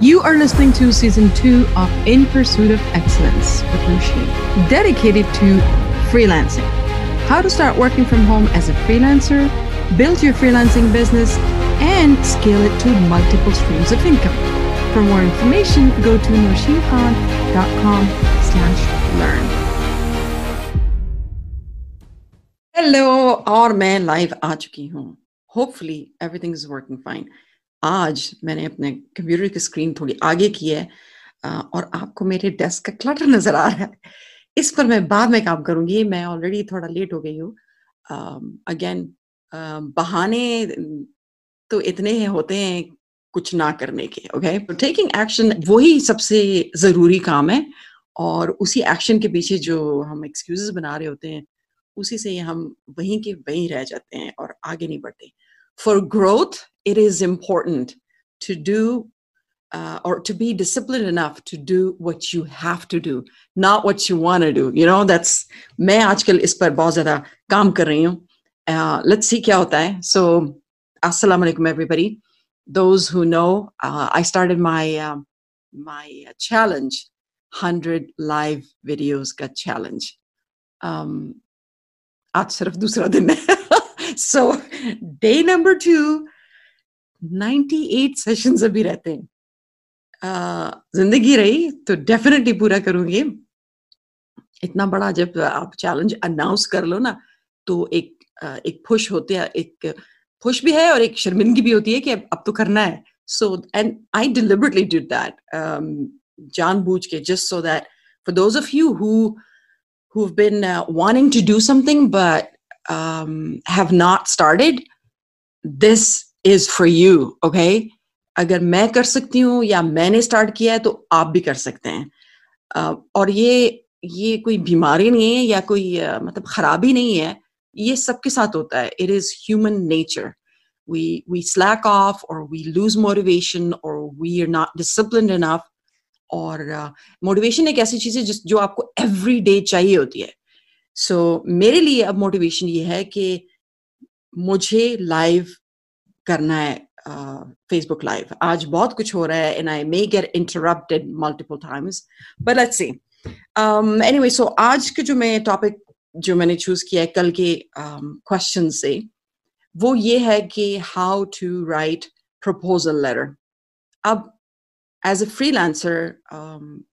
You are listening to season two of In Pursuit of Excellence with Nusheen, dedicated to freelancing. How to start working from home as a freelancer, build your freelancing business, and scale it to multiple streams of income. For more information, go to nosheenkhan.com slash learn. Hello और मैं live आ चुकी हूँ hopefully everything is working fine आज मैंने अपने computer की screen थोड़ी आगे की है और आपको मेरे डेस्क का क्लटर नज़र आ रहा है। इस पर मैं बाद में काम करूँगी, मैं ऑलरेडी थोड़ा लेट हो गई हूँ। अगेन बहाने तो इतने ही होते हैं कुछ ना करने के ओके टेकिंग एक्शन वही सबसे ज़रूरी काम है, और उसी एक्शन के पीछे जो हम एक्सक्यूजेस बना रहे होते हैं, उसी से हम वहीं के वहीं रह जाते हैं और आगे नहीं बढ़ते। For growth it is important to do uh, or to be disciplined enough to do what you have to do, not what you want to do. You know, that's मैं आजकल इस पर बहुत ज़्यादा काम कर रही हूँ. Uh, let's see क्या होता है. So, assalamu alaikum everybody. Those who know, uh, I started my uh, my challenge, 100 live videos का challenge. Um, आज सिर्फ दूसरा दिन है. so, day number two, 98 sessions अभी रहते हैं ज़िंदगी रही तो डेफिनेटली पूरा करूँगी इतना बड़ा जब आप चैलेंज अनाउंस कर लो ना तो एक एक पुश होते हैं एक पुश भी है और एक शर्मिंदगी भी होती है कि अब तो करना है so and I deliberately did that जानबूझ के just so that for those of you who who've been uh, wanting to do something but um, have not started this is for you okay अगर मैं कर सकती हूँ या मैंने start किया है तो आप भी कर सकते हैं। uh, और ये ये कोई बीमारी नहीं है या कोई uh, मतलब खराबी नहीं है ये सबके साथ होता है। It is human nature we we slack off or we lose motivation or we are not disciplined enough और मोटिवेशन uh, एक ऐसी चीज़ है जिस जो आपको एवरी डे चाहिए होती है। सो so, मेरे लिए अब मोटिवेशन ये है कि मुझे लाइव करना है फेसबुक लाइव आज बहुत कुछ हो रहा है and I may get interrupted multiple times but let's see anyway so आज के जो मैं टॉपिक जो मैंने चूज़ किया है कल के क्वेश्चन um, से वो ये है कि how to write proposal letter अब एज ए फ्रीलांसर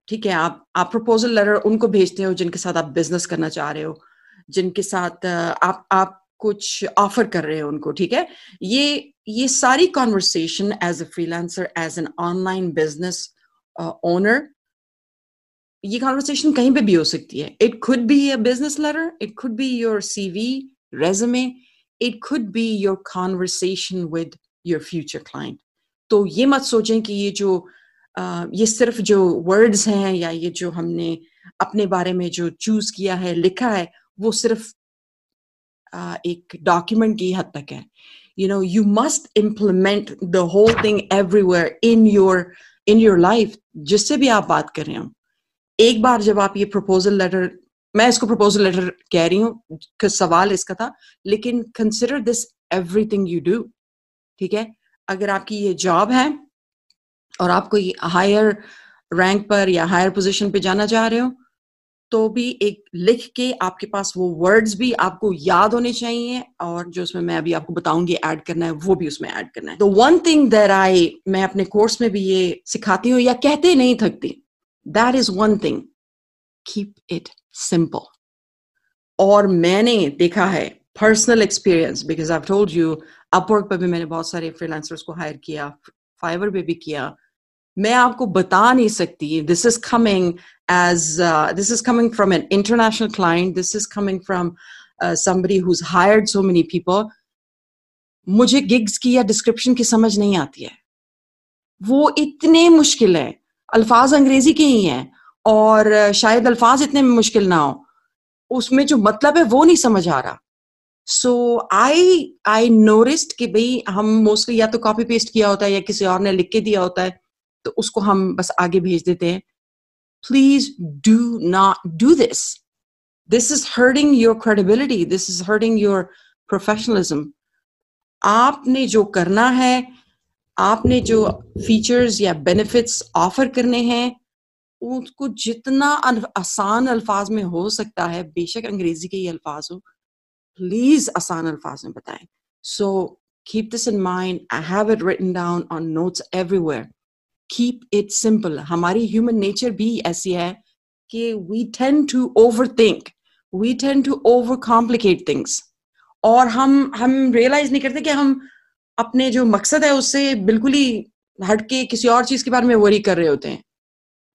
ठीक है, आप आप प्रपोजल लेटर उनको भेजते हो जिनके साथ आप बिज़नेस करना चाह रहे हो, जिनके साथ आप आप कुछ ऑफ़र कर रहे हो उनको, ठीक है? ये ये सारी conversation as a freelancer as an online business owner ये कॉन्वर्सेशन कहीं पे भी हो सकती है। It could be a business letter it could be your CV resume it could be your conversation with your future client तो ये मत सोचें कि ये जो ये सिर्फ़ जो वर्ड्स हैं या ये जो हमने अपने बारे में जो चूज़ किया है, लिखा है, वो सिर्फ़ एक डॉक्यूमेंट की हद तक है। You know, you must implement the whole thing everywhere in your in your life, जिससे भी आप बात कर रहे हो। एक बार जब आप ये प्रपोजल लेटर मैं इसको प्रपोजल लेटर कह रही हूँ सवाल इसका था, लेकिन consider this everything you do ठीक है? अगर आपकी ये जॉब है और आप कोई हायर रैंक पर या हायर पोजीशन पे जाना चाह रहे हो तो भी एक लिख के आपके पास वो वर्ड्स भी आपको याद होने चाहिए और जो उसमें मैं अभी आपको बताऊँगी ऐड करना है, वो भी उसमें ऐड करना है। तो वन थिंग दैट आई मैं अपने कोर्स में भी ये सिखाती हूँ या कहते नहीं थकती that is one thing keep it simple और मैंने देखा है personal experience because I told you Upwork पर भी मैंने बहुत सारे फ्रीलांसर्स को हायर किया फाइवर पे भी किया मैं आपको बता नहीं सकती। This is coming as this is coming coming an international client this is coming uh, somebody who's hired so many people. मुझे गिग्स की या डिस्क्रिप्शन की समझ नहीं आती है। वो इतने मुश्किल है। अल्फाज अंग्रेज़ी के ही हैं और शायद अल्फाज इतने मुश्किल ना हो। उसमें जो मतलब है वो नहीं समझ आ रहा। सो आई आई नोरिस्ट कि भाई हम मोस्टली या तो कॉपी पेस्ट किया होता है या किसी और ने लिख के दिया होता है। तो उसको हम बस आगे भेज देते हैं। Please do not do this this is hurting your credibility this is hurting your professionalism आपने जो करना है, आपने जो फीचर्स या बेनिफिट्स ऑफ़र करने हैं उसको जितना आसान अल्फाज में हो सकता है, बेशक अंग्रेज़ी के ये अल्फाज हो प्लीज़ आसान अल्फाज में बताएँ। So keep this in mind I have it written down on notes everywhere keep it simple हमारी ह्यूमन नेचर भी ऐसी है कि we tend to overthink we tend to overcomplicate things और हम हम रियलाइज़ नहीं करते कि हम अपने जो मकसद है उससे बिल्कुल ही हटके किसी और चीज़ के बारे में वरी कर रहे होते हैं।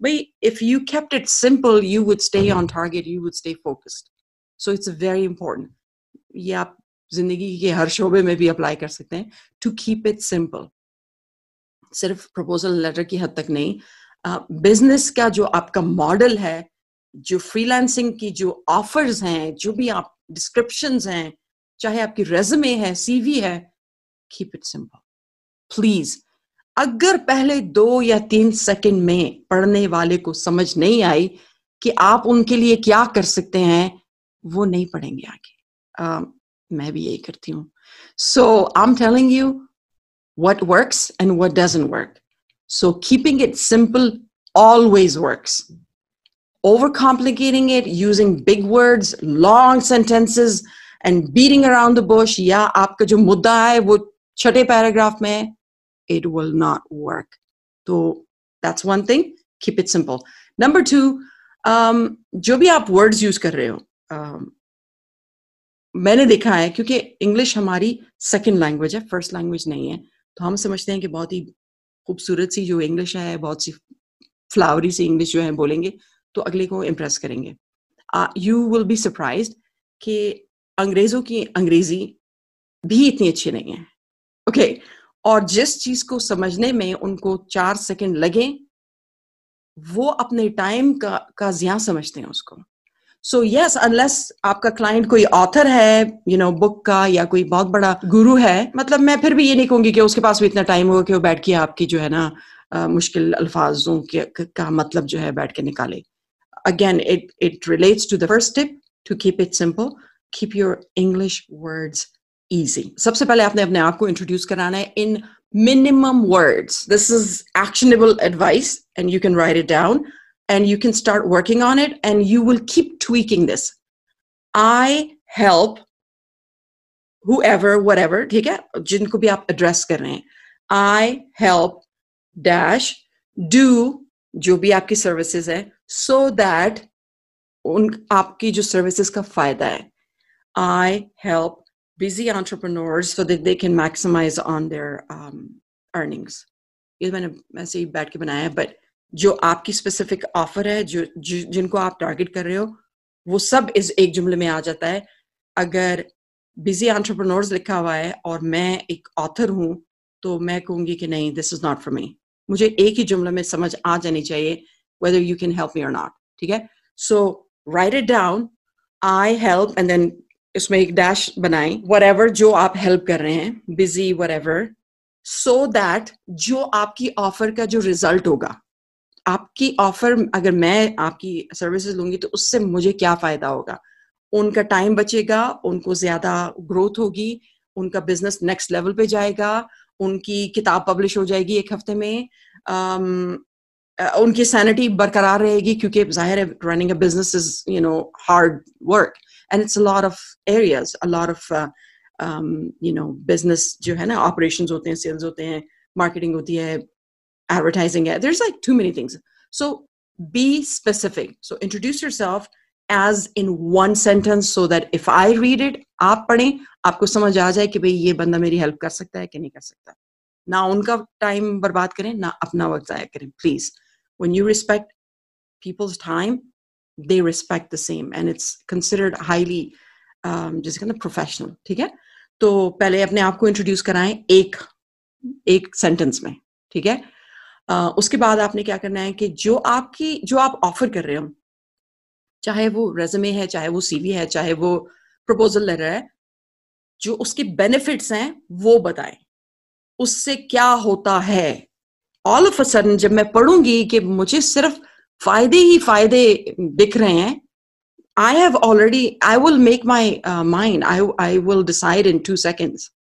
भाई if you kept it simple you would stay on target you would stay focused so it's very important ये आप ज़िंदगी के हर शोबे में भी अप्लाई कर सकते हैं। टू कीप इट सिंपल सिर्फ़ प्रपोजल लेटर की हद तक नहीं बिज़नेस का जो आपका मॉडल है जो फ्रीलांसिंग की जो ऑफर्स हैं जो भी आप डिस्क्रिप्शन हैं चाहे आपकी रेजमे है सीवी है कीप इट सिंपल प्लीज़ अगर पहले दो या तीन सेकंड में पढ़ने वाले को समझ नहीं आई कि आप उनके लिए क्या कर सकते हैं वो नहीं पढ़ेंगे आगे। uh, मैं भी यही करती हूँ। So I am telling you what works and what doesn't work. So keeping it simple always works. Overcomplicating it, using big words, long sentences, and beating around the bush, या आपका जो मुद्दा है वो छठे पैराग्राफ में it will not work. So that's one thing. Keep it simple. Number two, um, जो भी आप words use कर रहे हो um, मैंने देखा है क्योंकि इंग्लिश हमारी सेकंड लैंग्वेज है फर्स्ट लैंग्वेज नहीं है तो हम समझते हैं कि बहुत ही खूबसूरत सी जो इंग्लिश है बहुत सी फ्लावरी सी इंग्लिश जो है बोलेंगे तो अगले को इम्प्रेस करेंगे। यू विल बी सरप्राइज़ कि अंग्रेज़ों की अंग्रेज़ी भी इतनी अच्छी नहीं है। ओके okay, और जिस चीज़ को समझने में उनको चार सेकंड लगे वो अपने टाइम का का जिया समझते हैं उसको। सो यस अनलेस आपका क्लाइंट कोई ऑथर है यू नो बुक का या कोई बहुत बड़ा गुरु है मतलब मैं फिर भी ये नहीं कहूँगी कि उसके पास भी इतना टाइम होगा कि वो बैठ के आपकी जो है ना uh, मुश्किल अल्फाजों के का मतलब जो है बैठ के निकाले। Again it it relates to the first tip to keep it simple keep your English words easy. सबसे पहले आपने अपने आप को इंट्रोड्यूस कराना है in minimum words this is actionable advice and you can write it down. and you can start working on it and you will keep tweaking this. I help whoever, whatever, ठीक है जिनको भी आप address कर रहे हैं I help dash do जो भी आपकी services है so that उन आपकी जो services का फायदा है I help busy entrepreneurs so that they can maximize on their um, earnings. ये मैंने ऐसे ही बैठ के बनाया है बट जो आपकी स्पेसिफिक ऑफ़र है जो, जो जिनको आप टारगेट कर रहे हो वो सब इस एक जुमले में आ जाता है। अगर बिज़ी एंटरप्रेन्योर्स लिखा हुआ है और मैं एक ऑथर हूँ तो मैं कहूँगी कि नहीं this is not for me मुझे एक ही जुमले में समझ आ जानी चाहिए whether you can help me और नॉट ठीक है? So write it down I help and then इसमें एक डैश बनाए वट जो आप हेल्प कर रहे हैं बिज़ी वट सो दैट जो आपकी ऑफ़र का जो रिज़ल्ट होगा आपकी ऑफ़र अगर मैं आपकी सर्विसेज़ लूँगी तो उससे मुझे क्या फ़ायदा होगा? उनका टाइम बचेगा उनको ज़्यादा ग्रोथ होगी उनका बिज़नेस नेक्स्ट लेवल पे जाएगा उनकी किताब पब्लिश हो जाएगी एक हफ़्ते में um, उनकी सैनिटी बरकरार रहेगी क्योंकि ज़ाहिर है running a business is you know hard work and it's of areas a lot of uh, um, you know business जो है ना operations होते हैं सेल्स होते हैं मार्केटिंग होती है advertising है there's like too many things so be specific so introduce yourself as in one sentence so that if I read it आप पढ़ें आपको समझ आ जाए कि भाई ये बंदा मेरी हेल्प कर सकता है कि नहीं कर सकता ना उनका टाइम बर्बाद करें ना अपना वक्त जाया करें please when you respect people's time they respect the same and it's considered highly um, जिसे कहते प्रोफेशनल ठीक है तो पहले अपने आप को इंट्रोड्यूस कराएं एक एक सेंटेंस में ठीक है uh, उसके बाद आपने क्या करना है कि जो आपकी, जो आप ऑफ़र कर रहे हो, चाहे वो रेजमे है, चाहे वो सीवी है, चाहे वो प्रपोजल लेटर है, जो उसके बेनिफिट्स हैं, वो बताएँ उससे क्या होता है ऑल ऑफ़ अ सडन जब मैं पढ़ूँगी कि मुझे सिर्फ़ फ़ायदे ही फ़ायदे दिख रहे हैं I have already I will make my mind I I will decide in two seconds.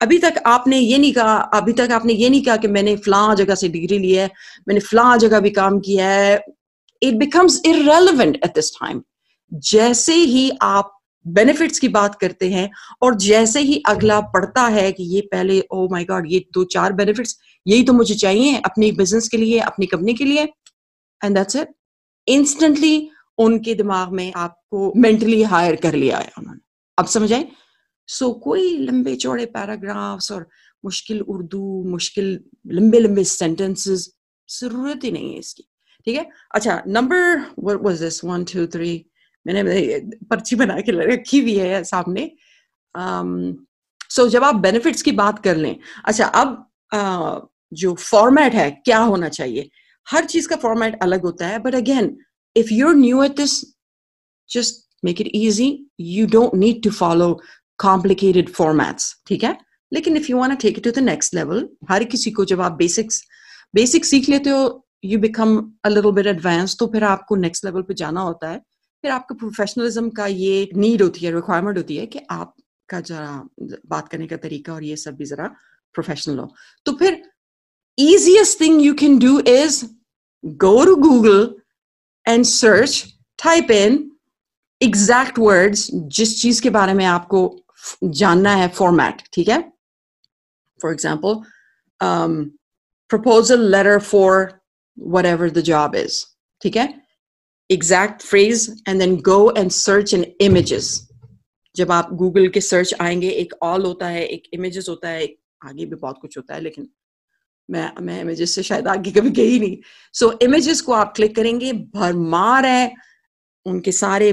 अभी तक आपने ये नहीं कहा, अभी तक आपने ये नहीं कहा कि मैंने फलां जगह से डिग्री ली है, मैंने फलां जगह भी काम किया है। It becomes irrelevant at this time जैसे ही आप बेनिफिट्स की बात करते हैं और जैसे ही अगला पढ़ता है कि ये पहले ओ माय गॉड ये दो चार बेनिफिट्स यही तो मुझे चाहिए अपनी बिज़नेस के लिए, अपनी कंपनी के लिए एंड दैट्स इट इंस्टेंटली उनके दिमाग में आपको मेंटली हायर कर लिया है उन्होंने। अब समझ आए सो so, कोई लंबे चौड़े पैराग्राफ्स और मुश्किल उर्दू मुश्किल लंबे लंबे सेंटेंसेस ज़रूरत ही नहीं है इसकी ठीक है? अच्छा number what was this one two three मैंने पर्ची बना के रखी हुई है सामने। सो um, so, जब आप बेनिफिट्स की बात कर लें अच्छा अब uh, जो फॉर्मेट है क्या होना चाहिए? हर चीज़ का फॉर्मेट अलग होता है but again if you are new at this just make it easy you don't need to follow complicated formats ठीक है? लेकिन if you want take it to the next level हर किसी को जब आप बेसिक्स बेसिक सीख लेते हो you become a little bit advance तो फिर आपको नेक्स्ट लेवल पे जाना होता है। फिर आपका प्रोफेशनलिज्म का ये नीड होती है रिक्वायरमेंट होती है कि आपका जरा बात करने का तरीका और ये सब भी जरा प्रोफेशनल हो। तो फिर easiest thing you can do is go to google and search, type in exact words जिस चीज़ के बारे में आपको जानना है फॉर्मेट ठीक है? For example proposal letter for whatever the job is ठीक है? Exact phrase and then go and search in images. जब आप गूगल के सर्च आएँगे एक ऑल होता है एक इमेजेस होता है आगे भी बहुत कुछ होता है लेकिन मैं मैं इमेजेस से शायद आगे कभी गई नहीं। सो so, इमेजेस को आप क्लिक करेंगे भरमार है उनके सारे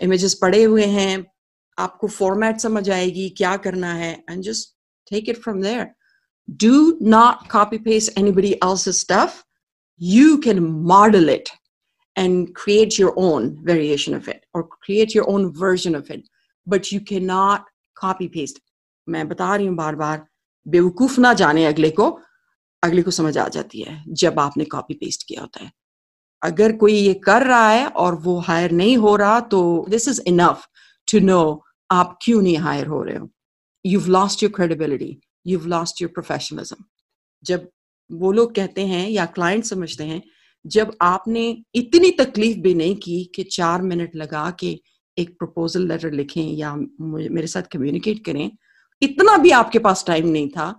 इमेजेस पड़े हुए हैं आपको फॉर्मेट समझ आएगी क्या करना है and just take it from there do not copy paste anybody else's you can model it and create your own variation of it और create your own version of it but you you not copy paste मैं बता रही हूँ बार बार बेवकूफ़ ना जाने अगले को। अगले को समझ आ जाती है जब आपने कॉपी पेस्ट किया होता है। अगर कोई ये कर रहा है और वो हायर नहीं हो रहा तो this is enough to know आप क्यों नहीं हायर हो रहे हो? You've lost your credibility. You've lost your professionalism. जब वो लोग कहते हैं या क्लाइंट समझते हैं, जब आपने इतनी तकलीफ़ भी नहीं की कि चार मिनट लगा के एक प्रपोजल लेटर लिखें या मेरे साथ कम्युनिकेट करें, इतना भी आपके पास टाइम नहीं था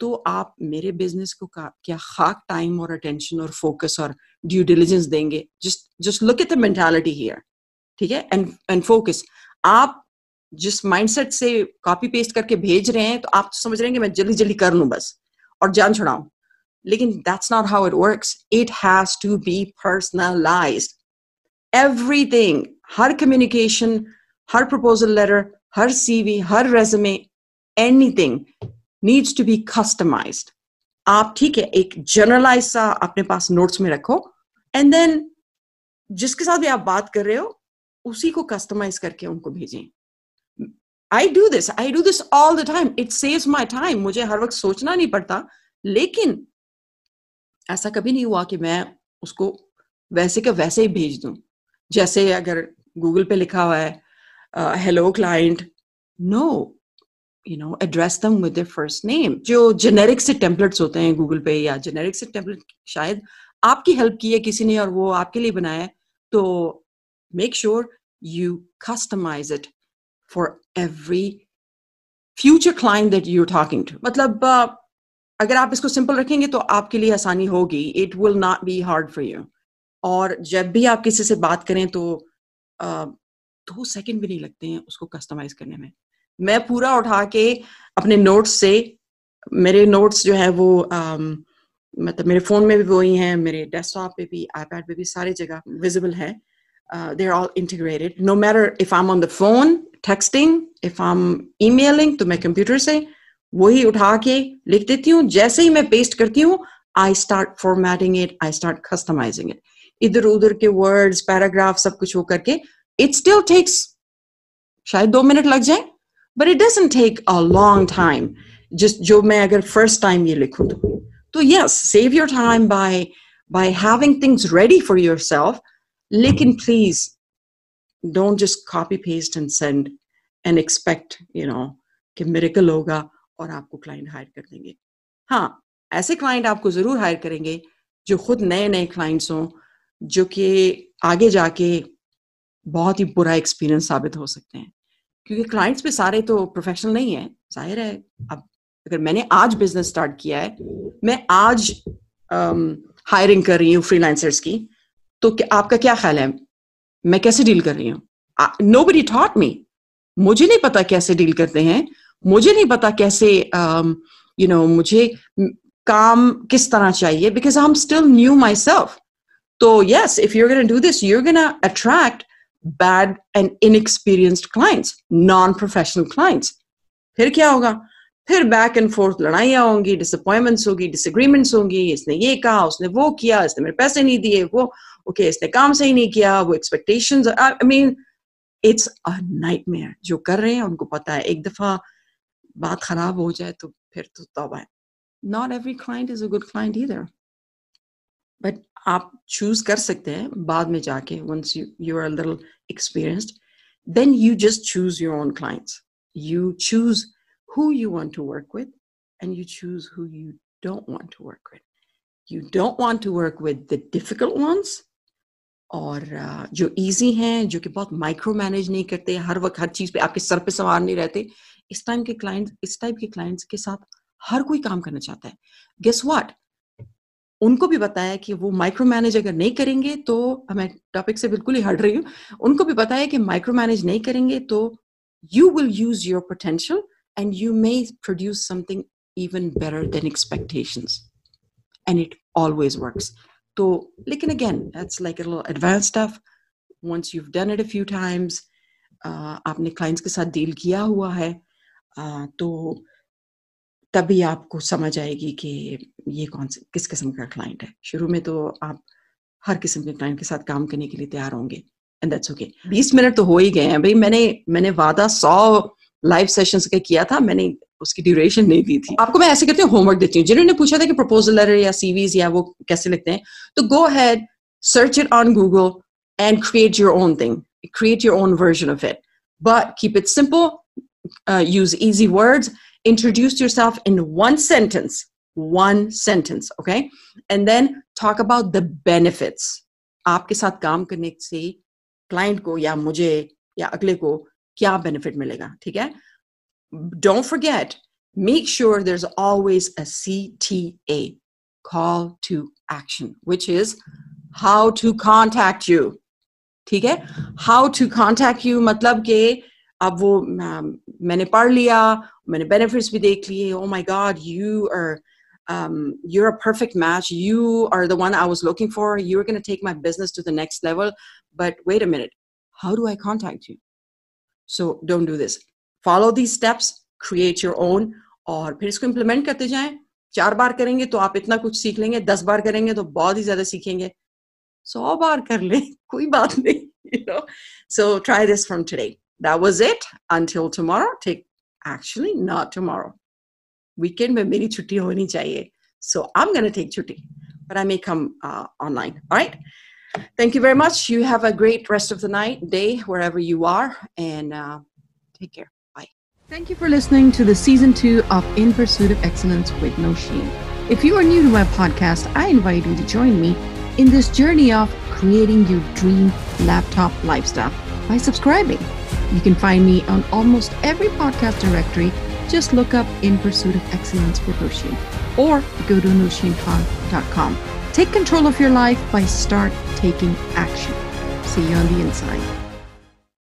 तो आप मेरे बिज़नेस को क्या खाक टाइम और अटेंशन और फोकस और ड्यू डिलीजेंस देंगे? Just just look at the mentality here ठीक है? एंड एंड फोकस आप जिस माइंडसेट से कॉपी पेस्ट करके भेज रहे हैं तो आप तो समझ रहे हैं कि मैं जल्दी जल्दी कर लूँ बस। और जान छुड़ाऊं। लेकिन that's not how it works it has to be personalised everything her communication हर प्रपोजल लेटर हर CV her resume anything needs to be customised आप ठीक है, एक जनरलाइज सा अपने पास नोट्स में रखो एंड देन जिसके साथ भी आप बात कर रहे हो उसी को कस्टमाइज करके उनको भेजें। I do this I do this all the time it saves my time मुझे हर वक्त सोचना नहीं पड़ता। लेकिन ऐसा कभी नहीं हुआ कि मैं उसको वैसे का वैसे ही भेज दूँ। जैसे अगर गूगल पे लिखा हुआ है hello client no you know address them with first name जो जेनेरिक से टेम्पलेट्स होते हैं गूगल पे या जेनेरिक से टेम्पलेट शायद आपकी हेल्प की है किसी ने और वो आपके लिए बनाया है तो make sure you customise it for every future client that you talking to मतलब uh, अगर आप इसको सिंपल रखेंगे तो आपके लिए आसानी होगी। It will not be hard for you और जब भी आप किसी से बात करें तो uh, दो सेकंड भी नहीं लगते हैं उसको कस्टमाइज करने में। मैं पूरा उठा के अपने नोट्स से मेरे नोट्स जो है वो um, मतलब मेरे फ़ोन में भी वही हैं मेरे डेस्कटॉप पे भी आईपैड पे भी सारी जगह विजिबल है। They are all integrated no matter if I am on the phone texting if I am emailing तो मैं कंप्यूटर से वही उठा के लिख देती हूँ, जैसे ही मैं पेस्ट करती हूँ I start formatting it I start customising it इधर उधर के वर्ड्स पैराग्राफ सब कुछ हो करके इट स्टिल टेक्स शायद दो मिनट लग जाए, but it doesn't take a long time. Just jo main agar first time ye likhu to yes, save your time by by having things ready for yourself lekin please don't just copy paste and send and expect you know कि miracle होगा और आपको client higher कर देंगे। हाँ ऐसे client आपको ज़रूर हायर करेंगे जो खुद नए नए क्लाइंट्स हों जो कि आगे जाके बहुत ही बुरा एक्सपीरियंस साबित हो सकते हैं। क्योंकि क्लाइंट्स पे सारे तो प्रोफेशनल नहीं है ज़ाहिर है। अब अगर मैंने आज बिज़नेस स्टार्ट किया है मैं आज हायरिंग um, कर रही हूँ फ्रीलांसर्स की तो आपका क्या ख्याल है? मैं कैसे डील कर रही हूँ? नो बडी थॉट मी मुझे नहीं पता कैसे डील करते हैं। मुझे नहीं पता कैसे you um, know you know, मुझे काम किस तरह चाहिए because I am still new myself तो yes if you're do this you're gonna attract bad and inexperienced clients non professional clients फिर क्या होगा? फिर बैक एंड फोर्थ लड़ाइयाँ होंगी डिसअपॉइंटमेंट्स होगी डिसएग्रीमेंट्स होंगी इसने ये कहा उसने वो किया इसने मेरे पैसे नहीं दिए वो ओके okay, इसने काम सही नहीं किया वो expectations I mean it's a nightmare जो कर रहे हैं उनको पता है एक दफा बात खराब हो जाए तो फिर तो तौबा है not every client is a good client इधर बट आप चूज कर सकते हैं बाद में जाके once you you are little experienced then you just choose your own clients you choose who you want to work with and you choose who you don't want to work with you don't want to work with the difficult ones और जो easy हैं, जो कि बहुत micro manage नहीं करते, हर वक्त हर चीज़ पे आपके सर पे सवार नहीं रहते, इस टाइम के क्लाइंट इस टाइप के क्लाइंट्स के साथ हर कोई काम करना चाहता है। गेस व्हाट उनको भी बताया कि वो माइक्रो मैनेज अगर नहीं करेंगे तो मैं टॉपिक से बिल्कुल ही हट रही हूँ, उनको भी बताया कि माइक्रो मैनेज नहीं करेंगे तो you will use your potential and you may produce something even better than expectations and it always works तो लेकिन again that's like advance stuff once you done it a few times आपने clients के साथ deal किया हुआ है uh, तो तभी आपको समझ आएगी कि ये कौन से किस किस्म का क्लाइंट है। शुरू में तो आप हर किस्म के क्लाइंट के साथ काम करने के लिए तैयार होंगे एंड दैट्स ओके बीस मिनट तो हो ही गए हैं। भाई मैंने मैंने वादा सौ लाइव सेशंस का किया था मैंने उसकी ड्यूरेशन नहीं दी थी आपको मैं ऐसे करती हूँ होमवर्क देती हूँ जिन्होंने पूछा था कि प्रपोजल लेटर या सीवीज या वो कैसे लिखते हैं तो go head search it on Google and create your own thing create your own version of it but keep it simple uh, use easy words introduce yourself in one sentence one sentence okay and then talk about the benefits आपके साथ काम करने से client को या मुझे या अगले को क्या बेनिफिट मिलेगा ठीक है don't forget make sure there's always a CTA, call to action, which is how to contact you. ठीक है हाउ टू कॉन्टैक्ट यू मतलब कि अब वो मैंने पढ़ लिया मैंने बेनिफिट्स भी देख लिए oh my god you are um, you're a perfect match. You are the one I was looking for. You're going to take my business to the next level. But wait a minute. How do I contact you? So don't do this. Follow these steps, create your own. और फिर इसको implement करते जाएँ चार बार करेंगे तो आप इतना कुछ सीख लेंगे दस बार करेंगे तो बहुत ही ज़्यादा सीखेंगे सौ बार कर ले कोई बात नहीं you know so try this from today that was it until tomorrow take actually not tomorrow weekend में मेरी छुट्टी होनी चाहिए so i'm going to take chutti but i may come uh, online all right thank you very much you have a great rest of the night day wherever you are and uh, take care Thank you for listening to the season two of In Pursuit of Excellence with Nosheen. If you are new to my podcast, I invite you to join me in this journey of creating your dream laptop lifestyle by subscribing. You can find me on almost every podcast directory. Just look up In Pursuit of Excellence with Nosheen or go to nosheenkhan.com. Take control of your life by start taking action. See you on the inside.